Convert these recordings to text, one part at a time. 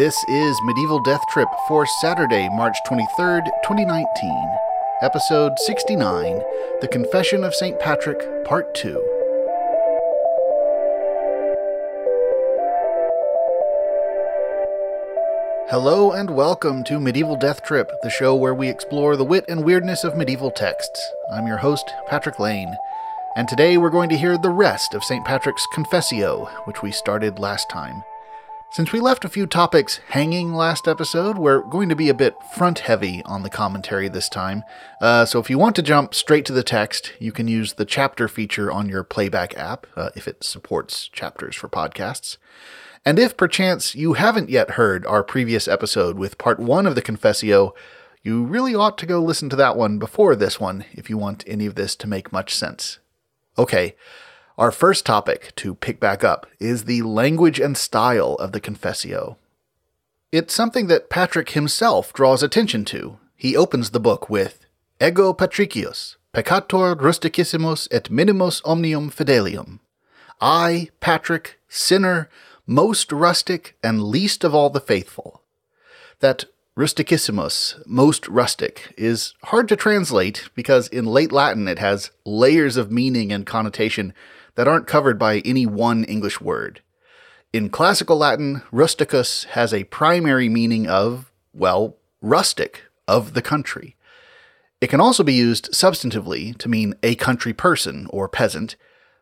This is Medieval Death Trip for Saturday, March 23rd, 2019. Episode 69 The Confession of St. Patrick, Part 2. Hello and welcome to Medieval Death Trip, the show where we explore the wit and weirdness of medieval texts. I'm your host, Patrick Lane, and today we're going to hear the rest of St. Patrick's Confessio, which we started last time. Since we left a few topics hanging last episode, we're going to be a bit front heavy on the commentary this time. Uh, so if you want to jump straight to the text, you can use the chapter feature on your playback app, uh, if it supports chapters for podcasts. And if perchance you haven't yet heard our previous episode with part one of the Confessio, you really ought to go listen to that one before this one if you want any of this to make much sense. Okay, our first topic to pick back up is the language and style of the Confessio. It's something that Patrick himself draws attention to. He opens the book with Ego Patricius, peccator rusticissimus et minimus omnium fidelium. I, Patrick, sinner, most rustic, and least of all the faithful. That rusticissimus, most rustic, is hard to translate because in late Latin it has layers of meaning and connotation that aren't covered by any one English word. In classical Latin, rusticus has a primary meaning of, well, rustic, of the country. It can also be used substantively to mean a country person or peasant,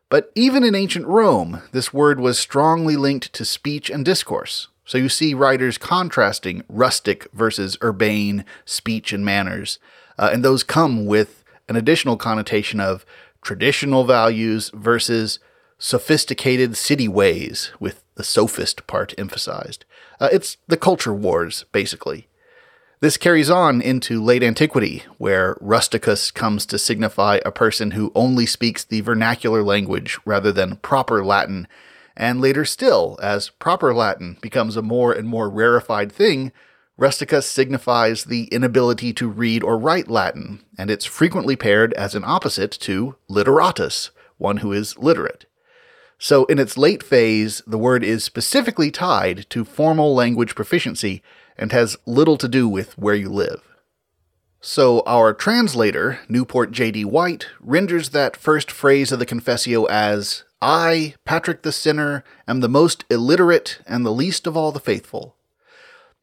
but even in ancient Rome, this word was strongly linked to speech and discourse. So you see writers contrasting rustic versus urbane speech and manners, uh, and those come with an additional connotation of traditional values versus sophisticated city ways, with the sophist part emphasized. Uh, it's the culture wars, basically. This carries on into late antiquity, where rusticus comes to signify a person who only speaks the vernacular language rather than proper Latin, and later still, as proper Latin becomes a more and more rarefied thing, Rusticus signifies the inability to read or write Latin, and it's frequently paired as an opposite to literatus, one who is literate. So, in its late phase, the word is specifically tied to formal language proficiency and has little to do with where you live. So, our translator, Newport J.D. White, renders that first phrase of the Confessio as I, Patrick the Sinner, am the most illiterate and the least of all the faithful.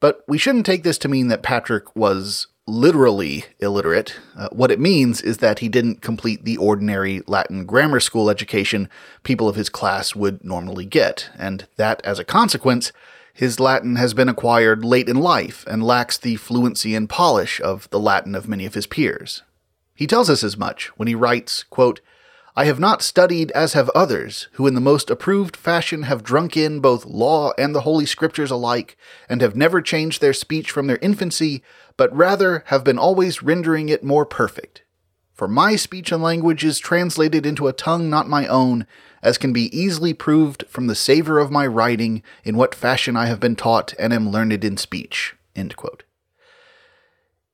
But we shouldn't take this to mean that Patrick was literally illiterate. Uh, what it means is that he didn't complete the ordinary Latin grammar school education people of his class would normally get, and that as a consequence, his Latin has been acquired late in life and lacks the fluency and polish of the Latin of many of his peers. He tells us as much when he writes, quote, I have not studied as have others, who in the most approved fashion have drunk in both law and the holy scriptures alike, and have never changed their speech from their infancy, but rather have been always rendering it more perfect. For my speech and language is translated into a tongue not my own, as can be easily proved from the savor of my writing, in what fashion I have been taught and am learned in speech.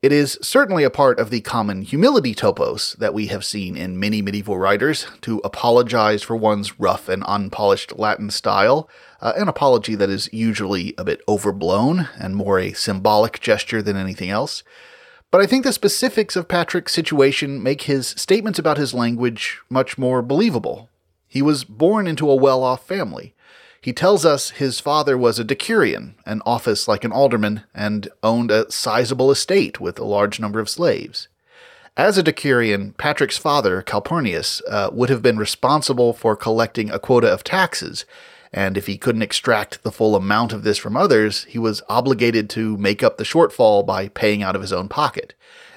It is certainly a part of the common humility topos that we have seen in many medieval writers to apologize for one's rough and unpolished Latin style, uh, an apology that is usually a bit overblown and more a symbolic gesture than anything else. But I think the specifics of Patrick's situation make his statements about his language much more believable. He was born into a well off family. He tells us his father was a decurion, an office like an alderman, and owned a sizable estate with a large number of slaves. As a decurion, Patrick's father, Calpurnius, uh, would have been responsible for collecting a quota of taxes, and if he couldn't extract the full amount of this from others, he was obligated to make up the shortfall by paying out of his own pocket.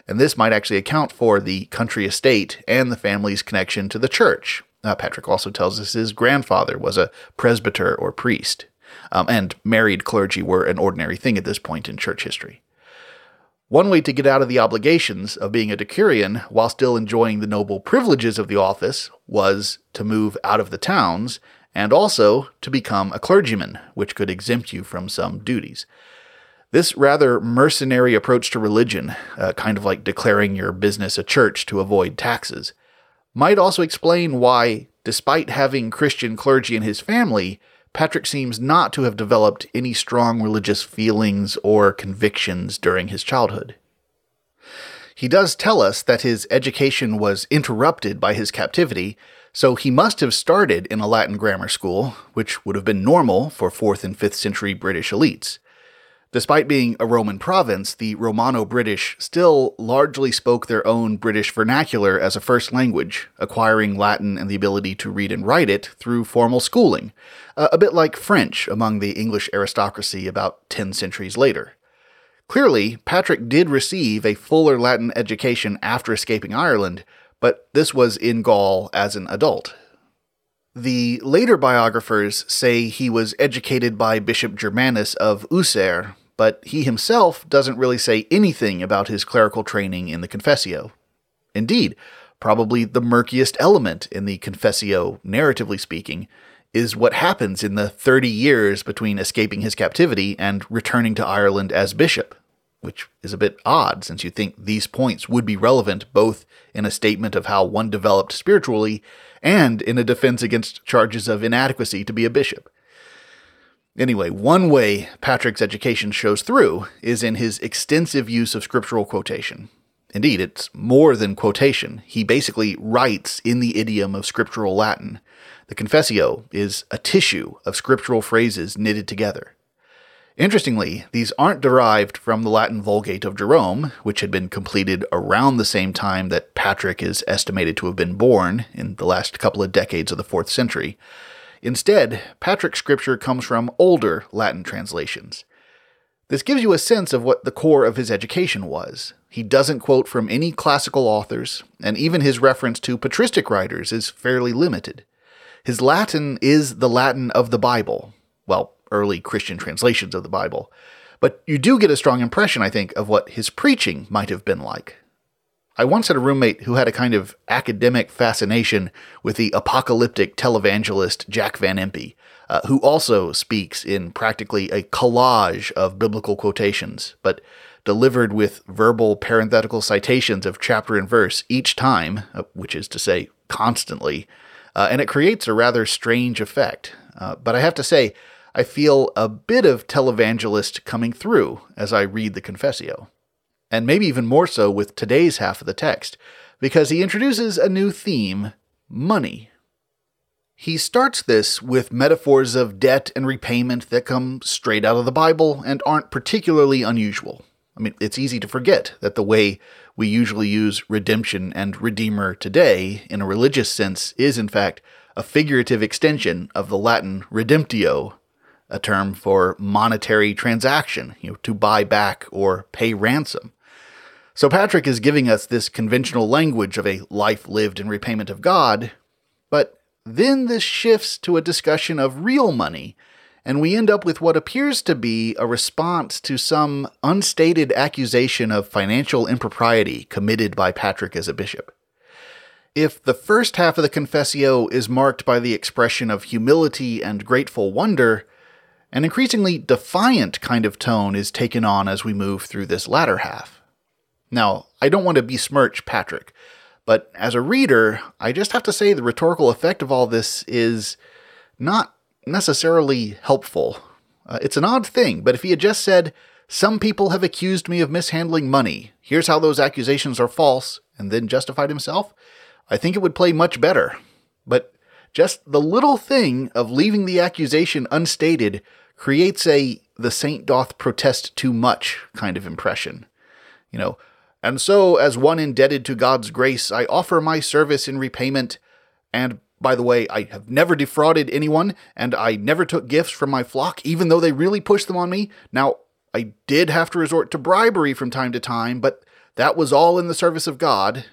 And this might actually account for the country estate and the family's connection to the church, uh, Patrick also tells us his grandfather was a presbyter or priest, um, and married clergy were an ordinary thing at this point in church history. One way to get out of the obligations of being a decurion while still enjoying the noble privileges of the office was to move out of the towns and also to become a clergyman, which could exempt you from some duties. This rather mercenary approach to religion, uh, kind of like declaring your business a church to avoid taxes, might also explain why, despite having Christian clergy in his family, Patrick seems not to have developed any strong religious feelings or convictions during his childhood. He does tell us that his education was interrupted by his captivity, so he must have started in a Latin grammar school, which would have been normal for 4th and 5th century British elites. Despite being a Roman province, the Romano British still largely spoke their own British vernacular as a first language, acquiring Latin and the ability to read and write it through formal schooling, uh, a bit like French among the English aristocracy about 10 centuries later. Clearly, Patrick did receive a fuller Latin education after escaping Ireland, but this was in Gaul as an adult. The later biographers say he was educated by Bishop Germanus of Auxerre, but he himself doesn't really say anything about his clerical training in the Confessio. Indeed, probably the murkiest element in the Confessio, narratively speaking, is what happens in the 30 years between escaping his captivity and returning to Ireland as bishop, which is a bit odd since you think these points would be relevant both in a statement of how one developed spiritually and in a defense against charges of inadequacy to be a bishop. Anyway, one way Patrick's education shows through is in his extensive use of scriptural quotation. Indeed, it's more than quotation. He basically writes in the idiom of scriptural Latin. The Confessio is a tissue of scriptural phrases knitted together. Interestingly, these aren't derived from the Latin Vulgate of Jerome, which had been completed around the same time that Patrick is estimated to have been born in the last couple of decades of the 4th century. Instead, Patrick's scripture comes from older Latin translations. This gives you a sense of what the core of his education was. He doesn't quote from any classical authors, and even his reference to patristic writers is fairly limited. His Latin is the Latin of the Bible, well, early Christian translations of the Bible, but you do get a strong impression, I think, of what his preaching might have been like. I once had a roommate who had a kind of academic fascination with the apocalyptic televangelist Jack Van Impe, uh, who also speaks in practically a collage of biblical quotations, but delivered with verbal parenthetical citations of chapter and verse each time, uh, which is to say, constantly, uh, and it creates a rather strange effect. Uh, but I have to say, I feel a bit of televangelist coming through as I read the Confessio and maybe even more so with today's half of the text, because he introduces a new theme money. He starts this with metaphors of debt and repayment that come straight out of the Bible and aren't particularly unusual. I mean, it's easy to forget that the way we usually use redemption and redeemer today in a religious sense is, in fact, a figurative extension of the Latin redemptio, a term for monetary transaction, you know, to buy back or pay ransom. So Patrick is giving us this conventional language of a life lived in repayment of God, but then this shifts to a discussion of real money, and we end up with what appears to be a response to some unstated accusation of financial impropriety committed by Patrick as a bishop. If the first half of the Confessio is marked by the expression of humility and grateful wonder, an increasingly defiant kind of tone is taken on as we move through this latter half. Now, I don't want to besmirch Patrick, but as a reader, I just have to say the rhetorical effect of all this is not necessarily helpful. Uh, it's an odd thing, but if he had just said, Some people have accused me of mishandling money, here's how those accusations are false, and then justified himself, I think it would play much better. But just the little thing of leaving the accusation unstated creates a the saint doth protest too much kind of impression. You know, and so, as one indebted to God's grace, I offer my service in repayment. And by the way, I have never defrauded anyone, and I never took gifts from my flock, even though they really pushed them on me. Now, I did have to resort to bribery from time to time, but that was all in the service of God.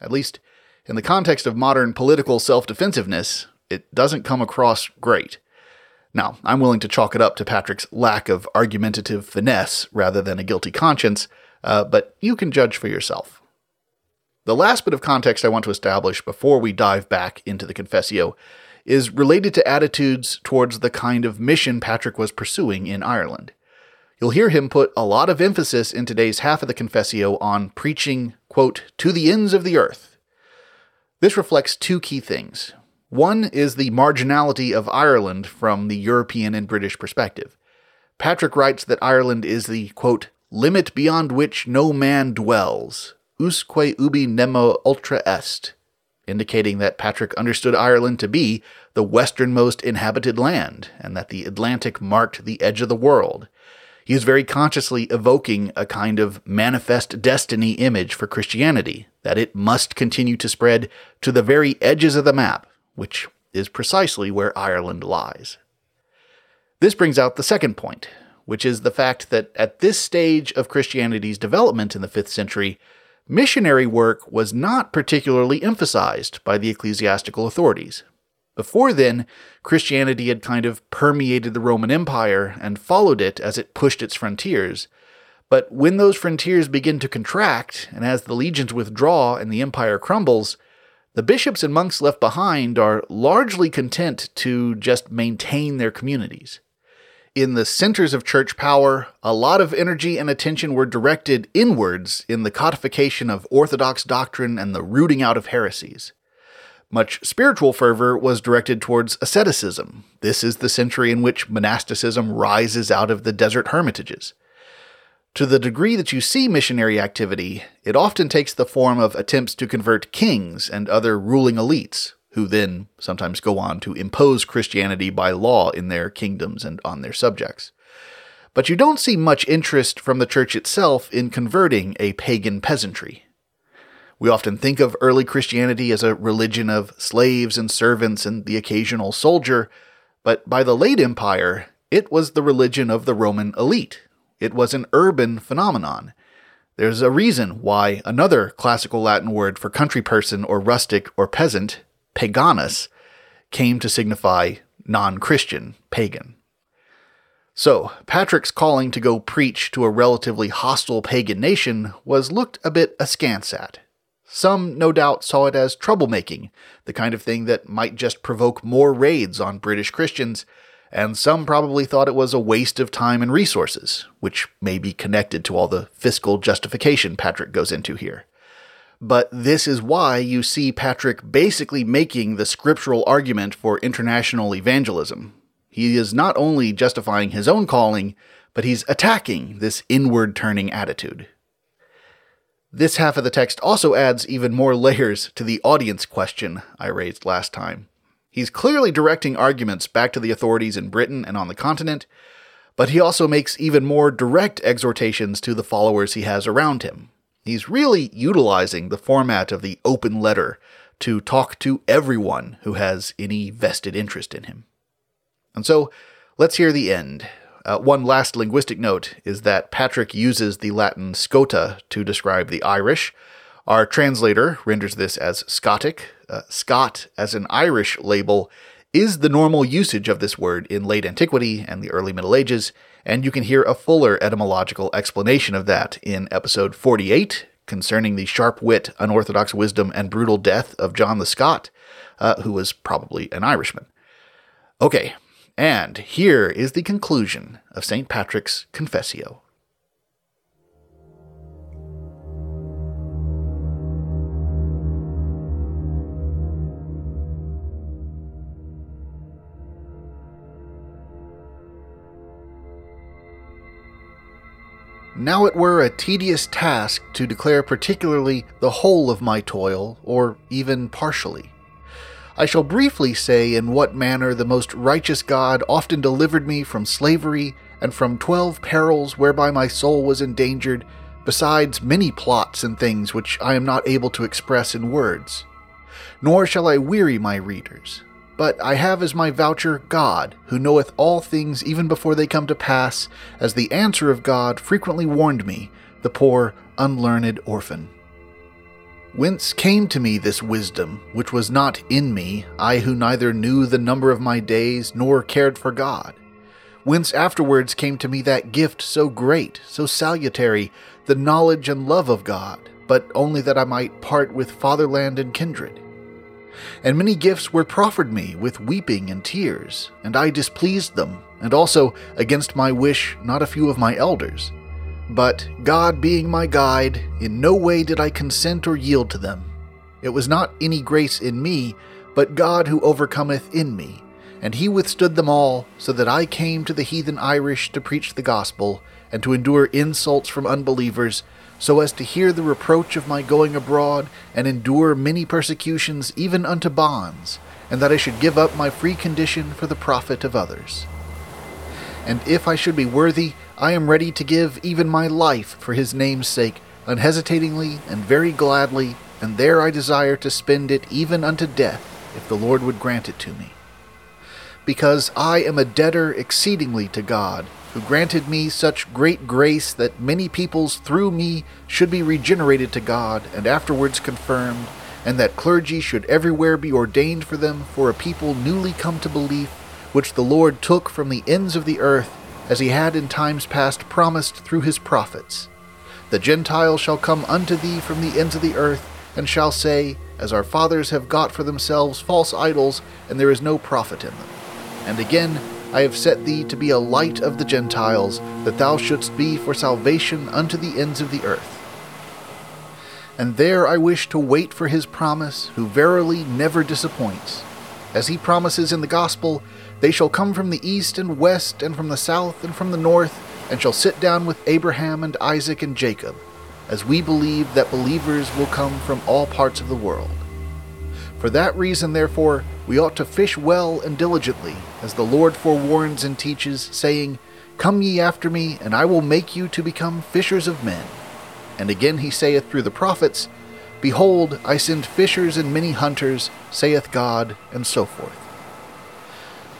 At least, in the context of modern political self defensiveness, it doesn't come across great. Now, I'm willing to chalk it up to Patrick's lack of argumentative finesse rather than a guilty conscience uh, but you can judge for yourself. The last bit of context I want to establish before we dive back into the Confessio is related to attitudes towards the kind of mission Patrick was pursuing in Ireland. You'll hear him put a lot of emphasis in today's half of the Confessio on preaching, quote, to the ends of the earth. This reflects two key things. One is the marginality of Ireland from the European and British perspective. Patrick writes that Ireland is the, quote, limit beyond which no man dwells, usque ubi nemo ultra est, indicating that Patrick understood Ireland to be the westernmost inhabited land, and that the Atlantic marked the edge of the world. He is very consciously evoking a kind of manifest destiny image for Christianity, that it must continue to spread to the very edges of the map, which is precisely where Ireland lies. This brings out the second point, which is the fact that at this stage of Christianity's development in the 5th century, missionary work was not particularly emphasized by the ecclesiastical authorities. Before then, Christianity had kind of permeated the Roman Empire and followed it as it pushed its frontiers. But when those frontiers begin to contract, and as the legions withdraw and the empire crumbles, the bishops and monks left behind are largely content to just maintain their communities in the centers of church power, a lot of energy and attention were directed inwards in the codification of orthodox doctrine and the rooting out of heresies. Much spiritual fervor was directed towards asceticism. This is the century in which monasticism rises out of the desert hermitages. To the degree that you see missionary activity, it often takes the form of attempts to convert kings and other ruling elites, who then sometimes go on to impose Christianity by law in their kingdoms and on their subjects. But you don't see much interest from the church itself in converting a pagan peasantry. We often think of early Christianity as a religion of slaves and servants and the occasional soldier, but by the late Empire, it was the religion of the Roman elite. It was an urban phenomenon. There's a reason why another classical Latin word for country person or rustic or peasant paganus came to signify non Christian, pagan. So, Patrick's calling to go preach to a relatively hostile pagan nation was looked a bit askance at. Some, no doubt, saw it as troublemaking, the kind of thing that might just provoke more raids on British Christians, and some probably thought it was a waste of time and resources, which may be connected to all the fiscal justification Patrick goes into here. But this is why you see Patrick basically making the scriptural argument for international evangelism. He is not only justifying his own calling, but he's attacking this inward turning attitude. This half of the text also adds even more layers to the audience question I raised last time. He's clearly directing arguments back to the authorities in Britain and on the continent, but he also makes even more direct exhortations to the followers he has around him, He's really utilizing the format of the open letter to talk to everyone who has any vested interest in him. And so, let's hear the end. Uh, one last linguistic note is that Patrick uses the Latin scota to describe the Irish. Our translator renders this as Scotic. Uh, Scot, as an Irish label, is the normal usage of this word in late antiquity and the early Middle Ages, and you can hear a fuller etymological explanation of that in episode 48 concerning the sharp wit, unorthodox wisdom, and brutal death of John the Scot, uh, who was probably an Irishman. Okay, and here is the conclusion of St. Patrick's Confessio. Now it were a tedious task to declare particularly the whole of my toil, or even partially. I shall briefly say in what manner the most righteous God often delivered me from slavery and from twelve perils whereby my soul was endangered, besides many plots and things which I am not able to express in words. Nor shall I weary my readers, but I have as my voucher God, who knoweth all things even before they come to pass, as the answer of God frequently warned me, the poor, unlearned orphan. Whence came to me this wisdom, which was not in me, I who neither knew the number of my days nor cared for God? Whence afterwards came to me that gift so great, so salutary, the knowledge and love of God, but only that I might part with fatherland and kindred? And many gifts were proffered me with weeping and tears, and I displeased them, and also, against my wish, not a few of my elders. But, God being my guide, in no way did I consent or yield to them. It was not any grace in me, but God who overcometh in me. And he withstood them all, so that I came to the heathen Irish to preach the gospel, and to endure insults from unbelievers, so as to hear the reproach of my going abroad, and endure many persecutions even unto bonds, and that I should give up my free condition for the profit of others. And if I should be worthy, I am ready to give even my life for his name's sake, unhesitatingly and very gladly, and there I desire to spend it even unto death, if the Lord would grant it to me. Because I am a debtor exceedingly to God, who granted me such great grace that many peoples through me should be regenerated to God and afterwards confirmed, and that clergy should everywhere be ordained for them for a people newly come to belief, which the Lord took from the ends of the earth, as he had in times past promised through his prophets. The Gentiles shall come unto thee from the ends of the earth, and shall say, As our fathers have got for themselves false idols, and there is no profit in them. And again, I have set thee to be a light of the Gentiles, that thou shouldst be for salvation unto the ends of the earth. And there I wish to wait for his promise, who verily never disappoints. As he promises in the gospel, they shall come from the east and west, and from the south and from the north, and shall sit down with Abraham and Isaac and Jacob, as we believe that believers will come from all parts of the world. For that reason, therefore, we ought to fish well and diligently, as the Lord forewarns and teaches, saying, Come ye after me, and I will make you to become fishers of men. And again he saith through the prophets, Behold, I send fishers and many hunters, saith God, and so forth.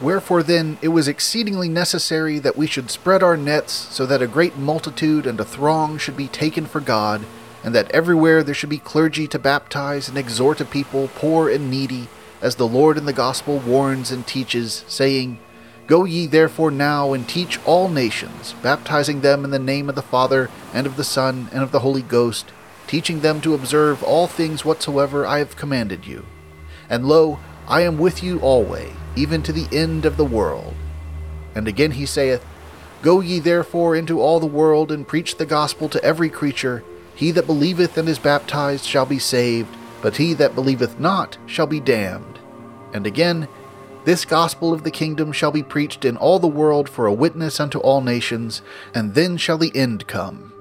Wherefore then it was exceedingly necessary that we should spread our nets, so that a great multitude and a throng should be taken for God, and that everywhere there should be clergy to baptize and exhort a people poor and needy, as the Lord in the gospel warns and teaches, saying, Go ye therefore now and teach all nations, baptizing them in the name of the Father, and of the Son, and of the Holy Ghost, teaching them to observe all things whatsoever I have commanded you. And lo, I am with you alway, even to the end of the world. And again he saith, Go ye therefore into all the world, and preach the gospel to every creature. He that believeth and is baptized shall be saved, but he that believeth not shall be damned. And again, this gospel of the kingdom shall be preached in all the world for a witness unto all nations, and then shall the end come.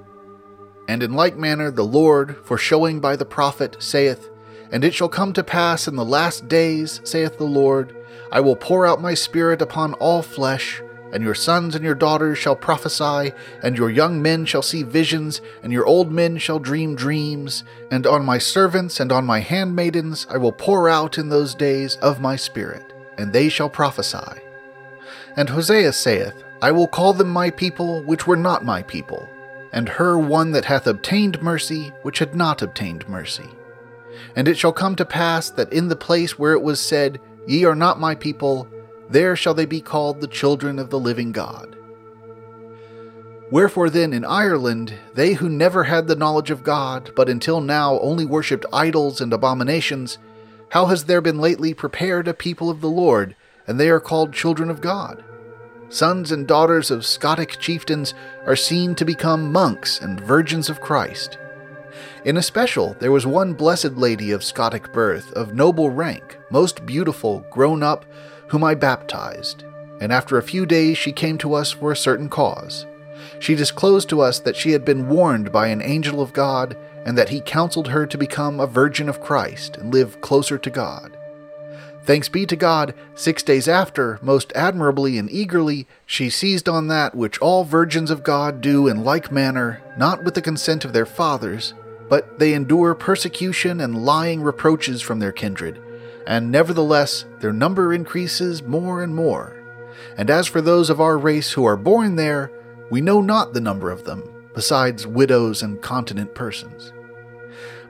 And in like manner the Lord, for showing by the prophet, saith, And it shall come to pass in the last days, saith the Lord, I will pour out my Spirit upon all flesh, and your sons and your daughters shall prophesy, and your young men shall see visions, and your old men shall dream dreams, and on my servants and on my handmaidens I will pour out in those days of my Spirit, and they shall prophesy. And Hosea saith, I will call them my people which were not my people, and her one that hath obtained mercy which had not obtained mercy. And it shall come to pass that in the place where it was said, Ye are not my people, there shall they be called the children of the living God. Wherefore then in Ireland, they who never had the knowledge of God, but until now only worshipped idols and abominations, how has there been lately prepared a people of the Lord, and they are called children of God? Sons and daughters of Scotic chieftains are seen to become monks and virgins of Christ. In especial, there was one blessed lady of Scotic birth, of noble rank, most beautiful, grown up, whom I baptized, and after a few days she came to us for a certain cause. She disclosed to us that she had been warned by an angel of God, and that he counseled her to become a virgin of Christ and live closer to God. Thanks be to God, six days after, most admirably and eagerly, she seized on that which all virgins of God do in like manner, not with the consent of their fathers, but they endure persecution and lying reproaches from their kindred, and nevertheless their number increases more and more. And as for those of our race who are born there, we know not the number of them, besides widows and continent persons.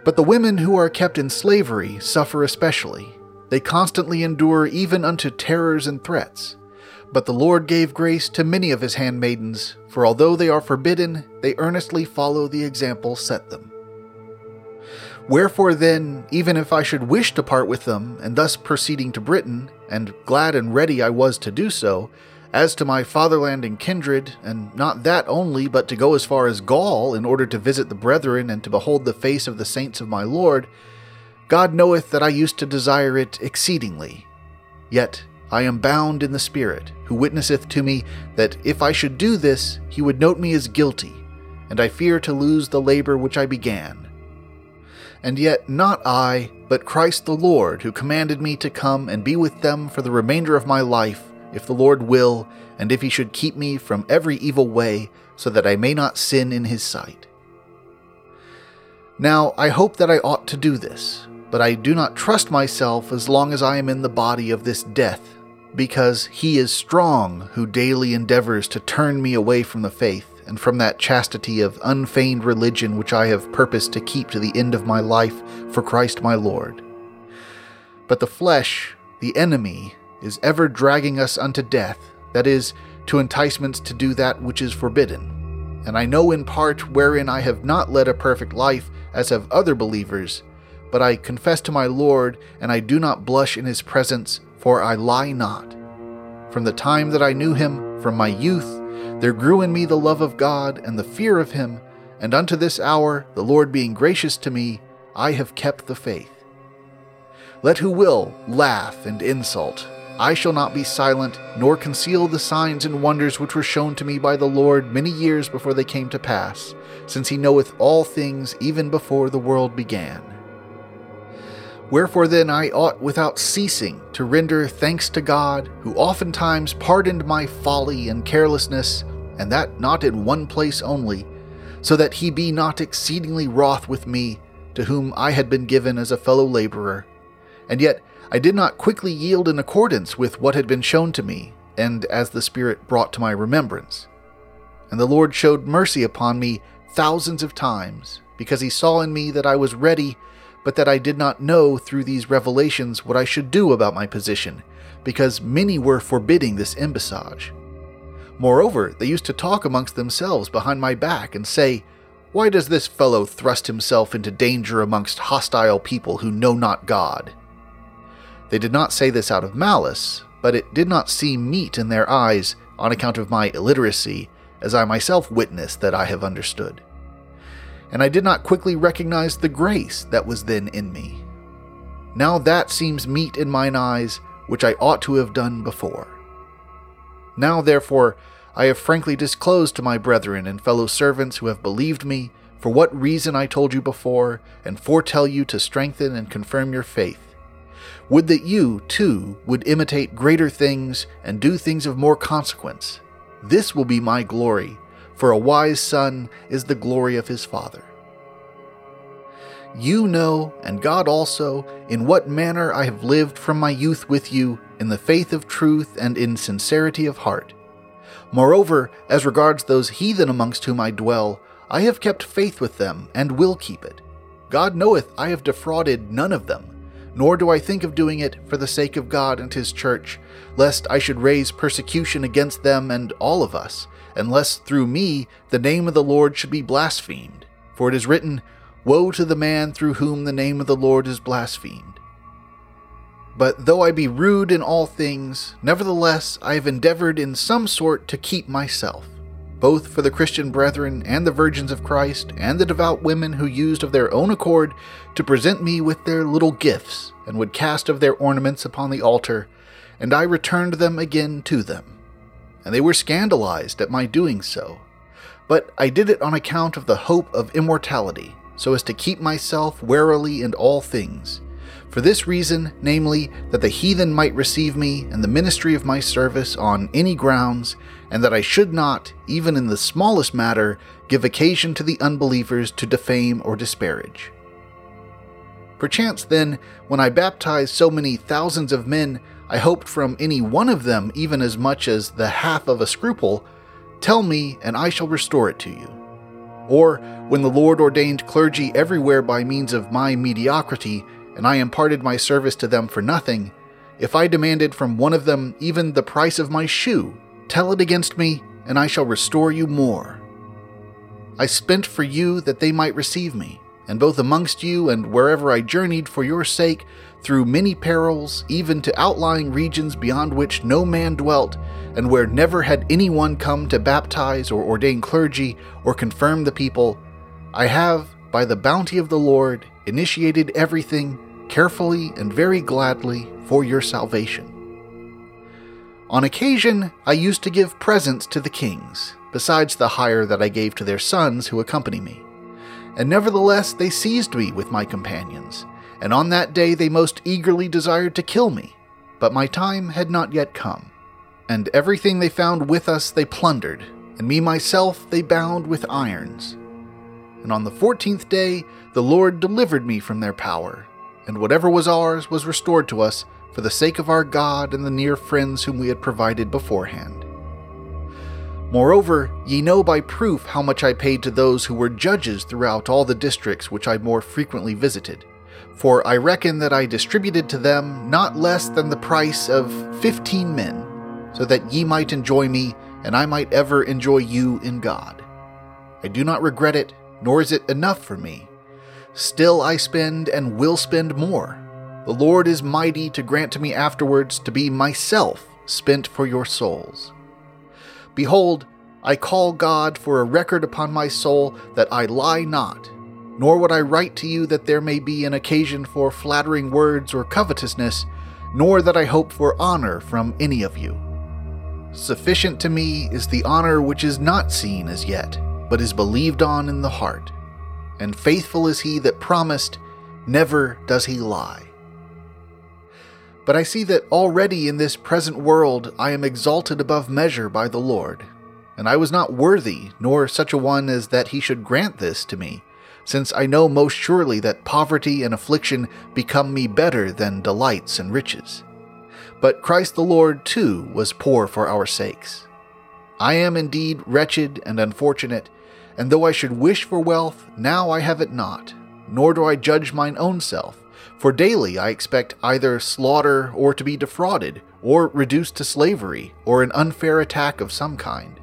But the women who are kept in slavery suffer especially. They constantly endure even unto terrors and threats. But the Lord gave grace to many of his handmaidens, for although they are forbidden, they earnestly follow the example set them. Wherefore then, even if I should wish to part with them, and thus proceeding to Britain, and glad and ready I was to do so, as to my fatherland and kindred, and not that only, but to go as far as Gaul in order to visit the brethren and to behold the face of the saints of my Lord, God knoweth that I used to desire it exceedingly. Yet I am bound in the Spirit, who witnesseth to me that if I should do this, he would note me as guilty, and I fear to lose the labor which I began. And yet not I, but Christ the Lord, who commanded me to come and be with them for the remainder of my life, if the Lord will, and if he should keep me from every evil way, so that I may not sin in his sight. Now I hope that I ought to do this, but I do not trust myself as long as I am in the body of this death, because he is strong who daily endeavors to turn me away from the faith and from that chastity of unfeigned religion which I have purposed to keep to the end of my life for Christ my Lord. But the flesh, the enemy, is ever dragging us unto death, that is, to enticements to do that which is forbidden. And I know in part wherein I have not led a perfect life, as have other believers, but I confess to my Lord, and I do not blush in his presence, for I lie not. From the time that I knew him, from my youth, there grew in me the love of God and the fear of him, and unto this hour, the Lord being gracious to me, I have kept the faith. Let who will laugh and insult. I shall not be silent, nor conceal the signs and wonders which were shown to me by the Lord many years before they came to pass, since he knoweth all things even before the world began. Wherefore then I ought without ceasing to render thanks to God, who oftentimes pardoned my folly and carelessness, and that not in one place only, so that he be not exceedingly wroth with me, to whom I had been given as a fellow laborer. And yet I did not quickly yield in accordance with what had been shown to me, and as the Spirit brought to my remembrance. And the Lord showed mercy upon me thousands of times, because he saw in me that I was ready but that I did not know through these revelations what I should do about my position, because many were forbidding this embassage. Moreover, they used to talk amongst themselves behind my back and say, Why does this fellow thrust himself into danger amongst hostile people who know not God? They did not say this out of malice, but it did not seem meet in their eyes on account of my illiteracy, as I myself witness that I have understood and I did not quickly recognize the grace that was then in me. Now that seems meet in mine eyes, which I ought to have done before. Now, therefore, I have frankly disclosed to my brethren and fellow servants who have believed me, for what reason I told you before, and foretell you to strengthen and confirm your faith. Would that you, too, would imitate greater things and do things of more consequence. This will be my glory, for a wise son is the glory of his father. You know, and God also, in what manner I have lived from my youth with you, in the faith of truth and in sincerity of heart. Moreover, as regards those heathen amongst whom I dwell, I have kept faith with them, and will keep it. God knoweth I have defrauded none of them, nor do I think of doing it for the sake of God and his church, lest I should raise persecution against them and all of us unless through me the name of the Lord should be blasphemed. For it is written, Woe to the man through whom the name of the Lord is blasphemed. But though I be rude in all things, nevertheless I have endeavored in some sort to keep myself, both for the Christian brethren and the virgins of Christ, and the devout women who used of their own accord to present me with their little gifts, and would cast of their ornaments upon the altar, and I returned them again to them and they were scandalized at my doing so. But I did it on account of the hope of immortality, so as to keep myself warily in all things. For this reason, namely, that the heathen might receive me and the ministry of my service on any grounds, and that I should not, even in the smallest matter, give occasion to the unbelievers to defame or disparage. Perchance, then, when I baptized so many thousands of men, I hoped from any one of them even as much as the half of a scruple, tell me, and I shall restore it to you. Or, when the Lord ordained clergy everywhere by means of my mediocrity, and I imparted my service to them for nothing, if I demanded from one of them even the price of my shoe, tell it against me, and I shall restore you more. I spent for you that they might receive me, and both amongst you and wherever I journeyed for your sake, through many perils, even to outlying regions beyond which no man dwelt, and where never had anyone come to baptize or ordain clergy or confirm the people, I have, by the bounty of the Lord, initiated everything, carefully and very gladly, for your salvation. On occasion, I used to give presents to the kings, besides the hire that I gave to their sons who accompany me. And nevertheless, they seized me with my companions, and on that day they most eagerly desired to kill me. But my time had not yet come. And everything they found with us they plundered, and me myself they bound with irons. And on the fourteenth day the Lord delivered me from their power, and whatever was ours was restored to us for the sake of our God and the near friends whom we had provided beforehand. Moreover, ye know by proof how much I paid to those who were judges throughout all the districts which I more frequently visited. For I reckon that I distributed to them not less than the price of fifteen men, so that ye might enjoy me, and I might ever enjoy you in God. I do not regret it, nor is it enough for me. Still I spend and will spend more. The Lord is mighty to grant to me afterwards to be myself spent for your souls. Behold, I call God for a record upon my soul that I lie not, nor would I write to you that there may be an occasion for flattering words or covetousness, nor that I hope for honor from any of you. Sufficient to me is the honor which is not seen as yet, but is believed on in the heart. And faithful is he that promised, never does he lie. But I see that already in this present world I am exalted above measure by the Lord, and I was not worthy, nor such a one as that he should grant this to me, since I know most surely that poverty and affliction become me better than delights and riches. But Christ the Lord too was poor for our sakes. I am indeed wretched and unfortunate, and though I should wish for wealth, now I have it not, nor do I judge mine own self for daily I expect either slaughter or to be defrauded, or reduced to slavery, or an unfair attack of some kind.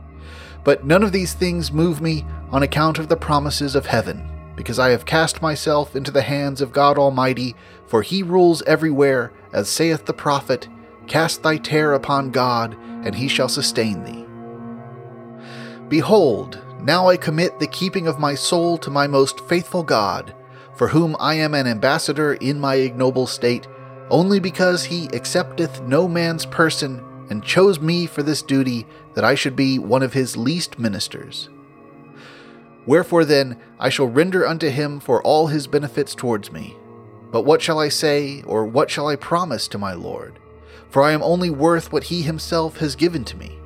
But none of these things move me on account of the promises of heaven, because I have cast myself into the hands of God Almighty, for he rules everywhere, as saith the prophet, Cast thy care upon God, and he shall sustain thee. Behold, now I commit the keeping of my soul to my most faithful God for whom I am an ambassador in my ignoble state, only because he accepteth no man's person, and chose me for this duty, that I should be one of his least ministers. Wherefore then I shall render unto him for all his benefits towards me. But what shall I say, or what shall I promise to my Lord? For I am only worth what he himself has given to me.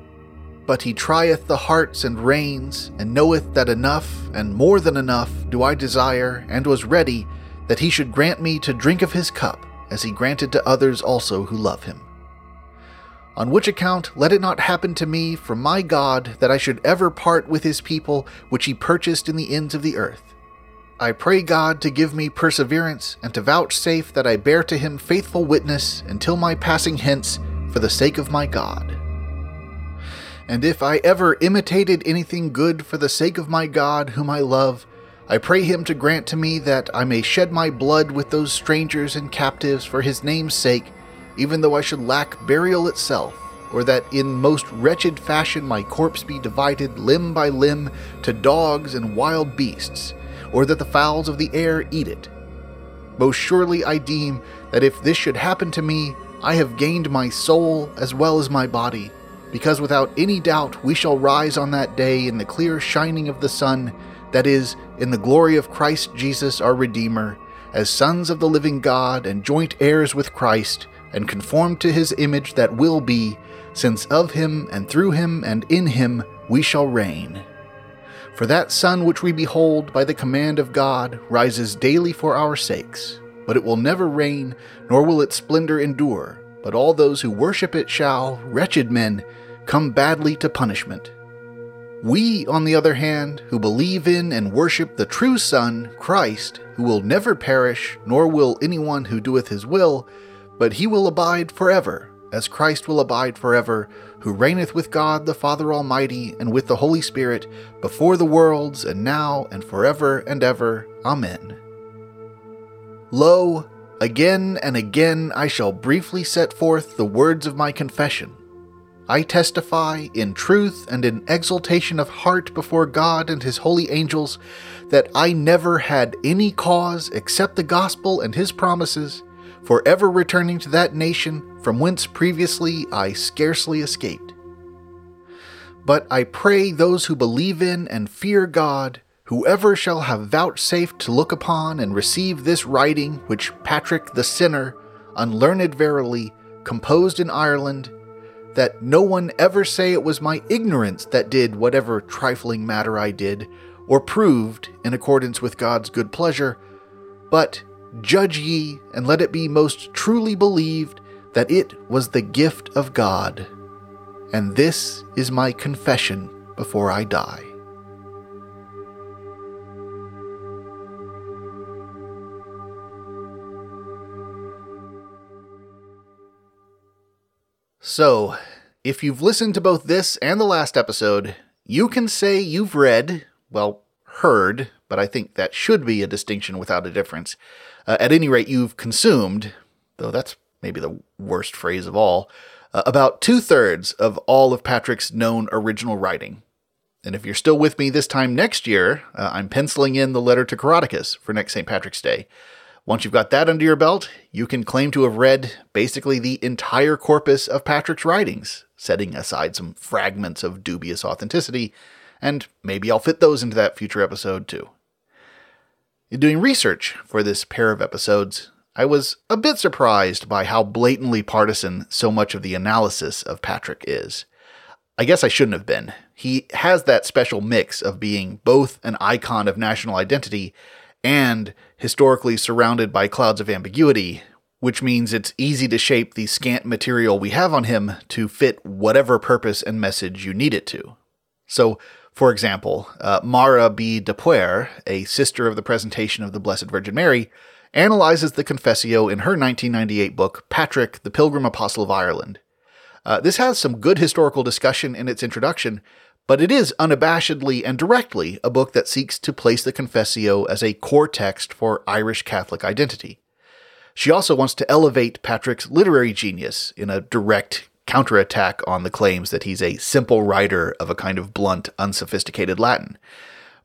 But he trieth the hearts and reins, and knoweth that enough, and more than enough, do I desire, and was ready, that he should grant me to drink of his cup, as he granted to others also who love him. On which account let it not happen to me from my God that I should ever part with his people which he purchased in the ends of the earth. I pray God to give me perseverance, and to vouchsafe that I bear to him faithful witness until my passing hence, for the sake of my God and if I ever imitated anything good for the sake of my God, whom I love, I pray him to grant to me that I may shed my blood with those strangers and captives for his name's sake, even though I should lack burial itself, or that in most wretched fashion my corpse be divided limb by limb to dogs and wild beasts, or that the fowls of the air eat it. Most surely I deem that if this should happen to me, I have gained my soul as well as my body because without any doubt we shall rise on that day in the clear shining of the sun, that is, in the glory of Christ Jesus our Redeemer, as sons of the living God and joint heirs with Christ, and conformed to his image that will be, since of him and through him and in him we shall reign. For that sun which we behold by the command of God rises daily for our sakes, but it will never reign, nor will its splendor endure but all those who worship it shall, wretched men, come badly to punishment. We, on the other hand, who believe in and worship the true Son, Christ, who will never perish, nor will anyone who doeth his will, but he will abide forever, as Christ will abide forever, who reigneth with God the Father Almighty and with the Holy Spirit, before the worlds, and now and forever and ever. Amen. Lo, Again and again I shall briefly set forth the words of my confession. I testify in truth and in exultation of heart before God and his holy angels that I never had any cause except the gospel and his promises, for ever returning to that nation from whence previously I scarcely escaped. But I pray those who believe in and fear God, whoever shall have vouchsafed to look upon and receive this writing which Patrick the sinner, unlearned verily, composed in Ireland, that no one ever say it was my ignorance that did whatever trifling matter I did, or proved in accordance with God's good pleasure, but judge ye, and let it be most truly believed that it was the gift of God. And this is my confession before I die. So, if you've listened to both this and the last episode, you can say you've read, well, heard, but I think that should be a distinction without a difference. Uh, at any rate, you've consumed, though that's maybe the worst phrase of all, uh, about two thirds of all of Patrick's known original writing. And if you're still with me this time next year, uh, I'm penciling in the letter to Coroticus for next St. Patrick's Day. Once you've got that under your belt, you can claim to have read basically the entire corpus of Patrick's writings, setting aside some fragments of dubious authenticity, and maybe I'll fit those into that future episode too. In doing research for this pair of episodes, I was a bit surprised by how blatantly partisan so much of the analysis of Patrick is. I guess I shouldn't have been. He has that special mix of being both an icon of national identity and historically surrounded by clouds of ambiguity, which means it's easy to shape the scant material we have on him to fit whatever purpose and message you need it to. So, for example, uh, Máire B. de Paor, a sister of the Presentation of the Blessed Virgin Mary, analyzes the Confessio in her 1998 book, Patrick, the Pilgrim Apostle of Ireland. Uh, this has some good historical discussion in its introduction, but it is unabashedly and directly a book that seeks to place the Confessio as a core text for Irish Catholic identity. She also wants to elevate Patrick's literary genius in a direct counterattack on the claims that he's a simple writer of a kind of blunt, unsophisticated Latin.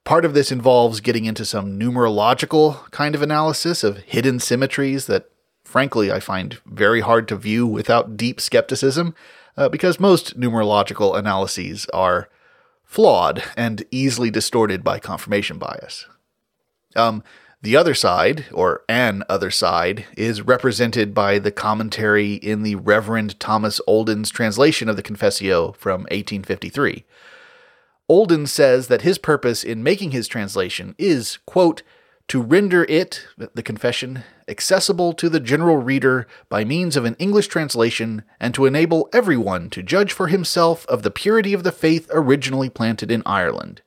Part of this involves getting into some numerological kind of analysis of hidden symmetries that, frankly, I find very hard to view without deep skepticism, uh, because most numerological analyses are flawed and easily distorted by confirmation bias. Um, the other side, or an other side, is represented by the commentary in the Reverend Thomas Olden's translation of the Confessio from 1853. Olden says that his purpose in making his translation is, quote, to render it, the confession, accessible to the general reader by means of an English translation, and to enable everyone to judge for himself of the purity of the faith originally planted in Ireland.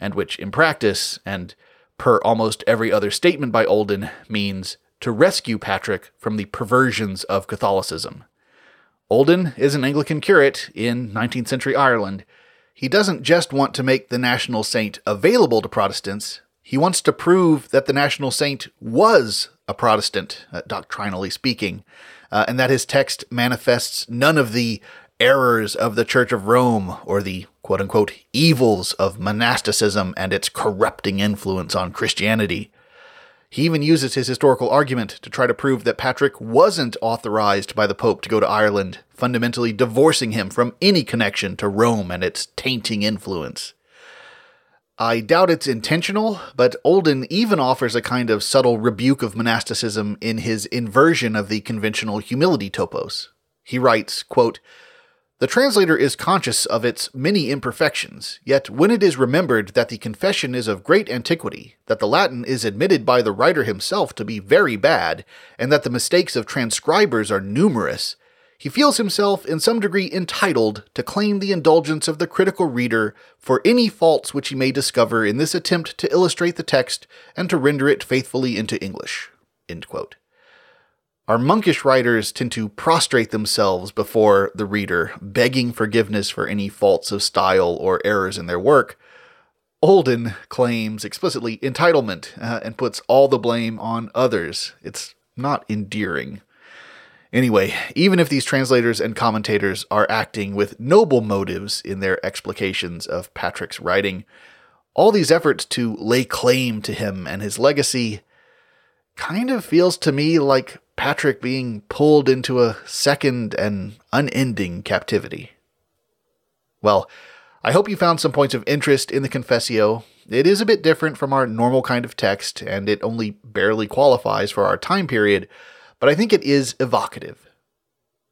And which, in practice, and per almost every other statement by Olden, means to rescue Patrick from the perversions of Catholicism. Olden is an Anglican curate in 19th century Ireland he doesn't just want to make the national saint available to Protestants, he wants to prove that the national saint was a Protestant, uh, doctrinally speaking, uh, and that his text manifests none of the errors of the Church of Rome or the quote unquote evils of monasticism and its corrupting influence on Christianity. He even uses his historical argument to try to prove that Patrick wasn't authorized by the Pope to go to Ireland, fundamentally divorcing him from any connection to Rome and its tainting influence. I doubt it's intentional, but Olden even offers a kind of subtle rebuke of monasticism in his inversion of the conventional humility topos. He writes, quote, the translator is conscious of its many imperfections, yet when it is remembered that the confession is of great antiquity, that the Latin is admitted by the writer himself to be very bad, and that the mistakes of transcribers are numerous, he feels himself in some degree entitled to claim the indulgence of the critical reader for any faults which he may discover in this attempt to illustrate the text and to render it faithfully into English. Our monkish writers tend to prostrate themselves before the reader, begging forgiveness for any faults of style or errors in their work. Olden claims explicitly entitlement uh, and puts all the blame on others. It's not endearing. Anyway, even if these translators and commentators are acting with noble motives in their explications of Patrick's writing, all these efforts to lay claim to him and his legacy kind of feels to me like Patrick being pulled into a second and unending captivity. Well, I hope you found some points of interest in the Confessio. It is a bit different from our normal kind of text, and it only barely qualifies for our time period, but I think it is evocative.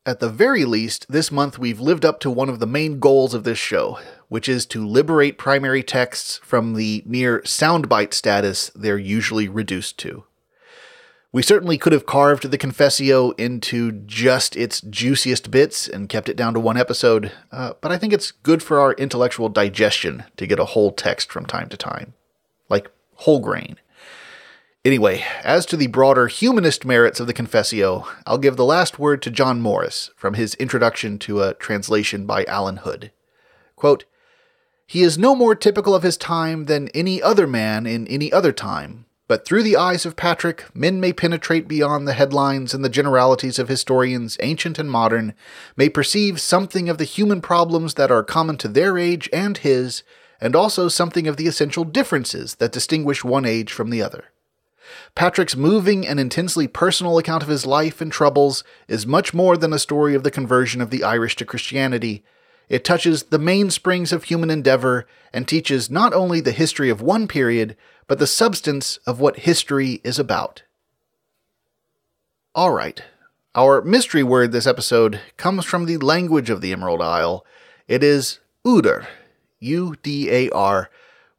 At the very least, this month we've lived up to one of the main goals of this show, which is to liberate primary texts from the near soundbite status they're usually reduced to. We certainly could have carved the Confessio into just its juiciest bits and kept it down to one episode, uh, but I think it's good for our intellectual digestion to get a whole text from time to time. Like whole grain. Anyway, as to the broader humanist merits of the Confessio, I'll give the last word to John Morris from his introduction to a translation by Allen Hood. Quote, He is no more typical of his time than any other man in any other time, but through the eyes of Patrick, men may penetrate beyond the headlines and the generalities of historians, ancient and modern, may perceive something of the human problems that are common to their age and his, and also something of the essential differences that distinguish one age from the other. Patrick's moving and intensely personal account of his life and troubles is much more than a story of the conversion of the Irish to Christianity. It touches the mainsprings of human endeavor and teaches not only the history of one period, but the substance of what history is about. All right. Our mystery word this episode comes from the language of the Emerald Isle. It is Udar, U D A R,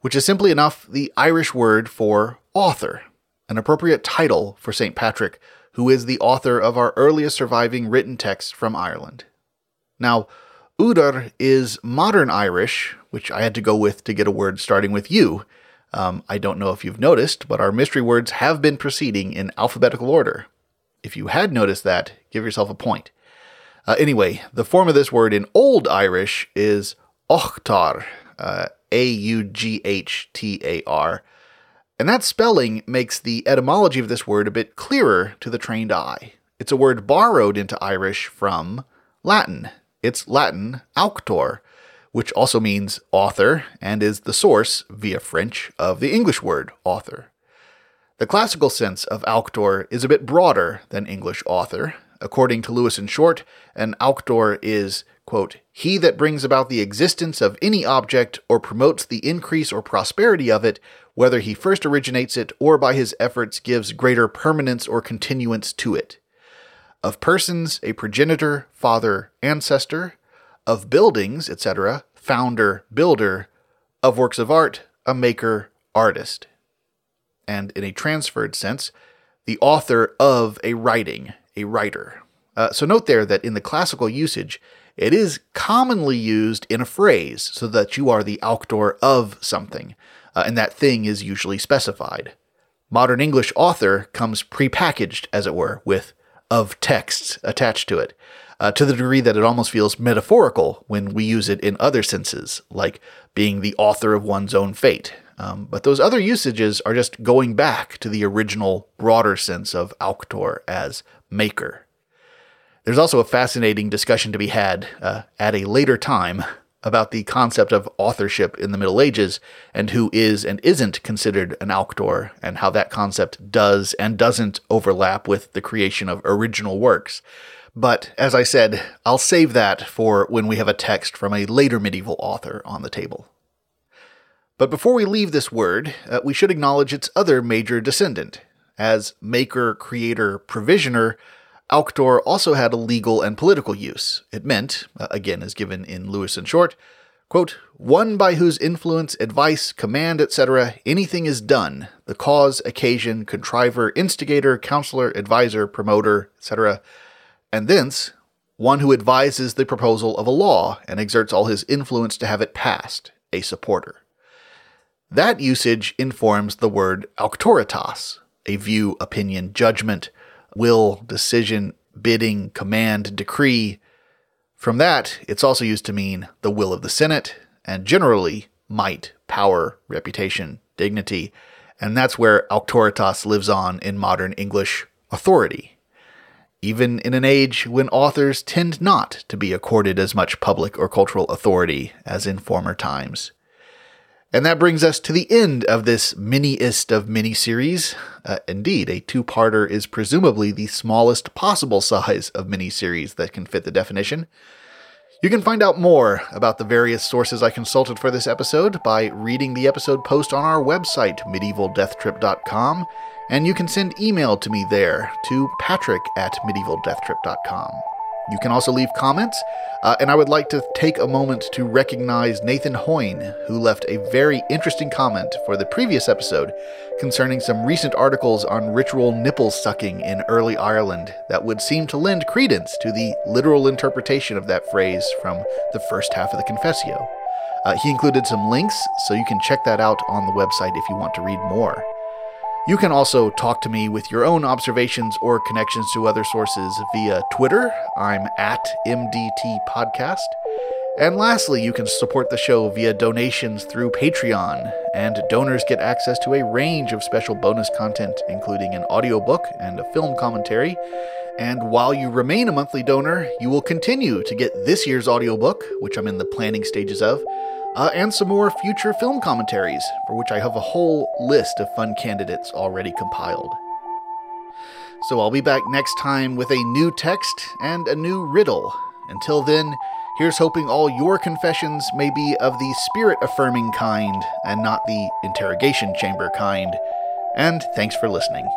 which is simply enough the Irish word for author an appropriate title for St. Patrick, who is the author of our earliest surviving written text from Ireland. Now, Udar is modern Irish, which I had to go with to get a word starting with U. Um, I don't know if you've noticed, but our mystery words have been proceeding in alphabetical order. If you had noticed that, give yourself a point. Uh, anyway, the form of this word in Old Irish is Aughtar, uh, A U G H T A R, and that spelling makes the etymology of this word a bit clearer to the trained eye. It's a word borrowed into Irish from Latin. It's Latin auctor, which also means author and is the source, via French, of the English word author. The classical sense of auctor is a bit broader than English author. According to Lewis and Short, an auctor is, quote, he that brings about the existence of any object or promotes the increase or prosperity of it whether he first originates it or by his efforts gives greater permanence or continuance to it. Of persons, a progenitor, father, ancestor, of buildings, etc., founder, builder, of works of art, a maker, artist. And in a transferred sense, the author of a writing, a writer. Uh, so note there that in the classical usage, it is commonly used in a phrase so that you are the auctor of something uh, and that thing is usually specified. Modern English author comes prepackaged, as it were, with of texts attached to it, uh, to the degree that it almost feels metaphorical when we use it in other senses, like being the author of one's own fate. Um, but those other usages are just going back to the original, broader sense of auctor as maker. There's also a fascinating discussion to be had uh, at a later time about the concept of authorship in the Middle Ages and who is and isn't considered an auctor and how that concept does and doesn't overlap with the creation of original works. But as I said, I'll save that for when we have a text from a later medieval author on the table. But before we leave this word, uh, we should acknowledge its other major descendant. As maker, creator, provisioner, Auctor also had a legal and political use. It meant, uh, again as given in Lewis and Short, quote, one by whose influence, advice, command, etc., anything is done, the cause, occasion, contriver, instigator, counselor, adviser, promoter, etc., and thence one who advises the proposal of a law and exerts all his influence to have it passed, a supporter. That usage informs the word auctoritas, a view, opinion, judgment, will, decision, bidding, command, decree. From that, it's also used to mean the will of the Senate, and generally might, power, reputation, dignity, and that's where auctoritas lives on in modern English authority. Even in an age when authors tend not to be accorded as much public or cultural authority as in former times. And that brings us to the end of this miniest of miniseries. Uh, indeed, a two parter is presumably the smallest possible size of miniseries that can fit the definition. You can find out more about the various sources I consulted for this episode by reading the episode post on our website, medievaldeathtrip.com, and you can send email to me there to patrick at medievaldeathtrip.com. You can also leave comments, uh, and I would like to take a moment to recognize Nathan Hoyne, who left a very interesting comment for the previous episode concerning some recent articles on ritual nipple sucking in early Ireland that would seem to lend credence to the literal interpretation of that phrase from the first half of the Confessio. Uh, he included some links, so you can check that out on the website if you want to read more. You can also talk to me with your own observations or connections to other sources via Twitter. I'm at MDT Podcast. And lastly, you can support the show via donations through Patreon, and donors get access to a range of special bonus content, including an audiobook and a film commentary. And while you remain a monthly donor, you will continue to get this year's audiobook, which I'm in the planning stages of, uh, and some more future film commentaries, for which I have a whole list of fun candidates already compiled. So I'll be back next time with a new text and a new riddle. Until then, here's hoping all your confessions may be of the spirit affirming kind and not the interrogation chamber kind. And thanks for listening.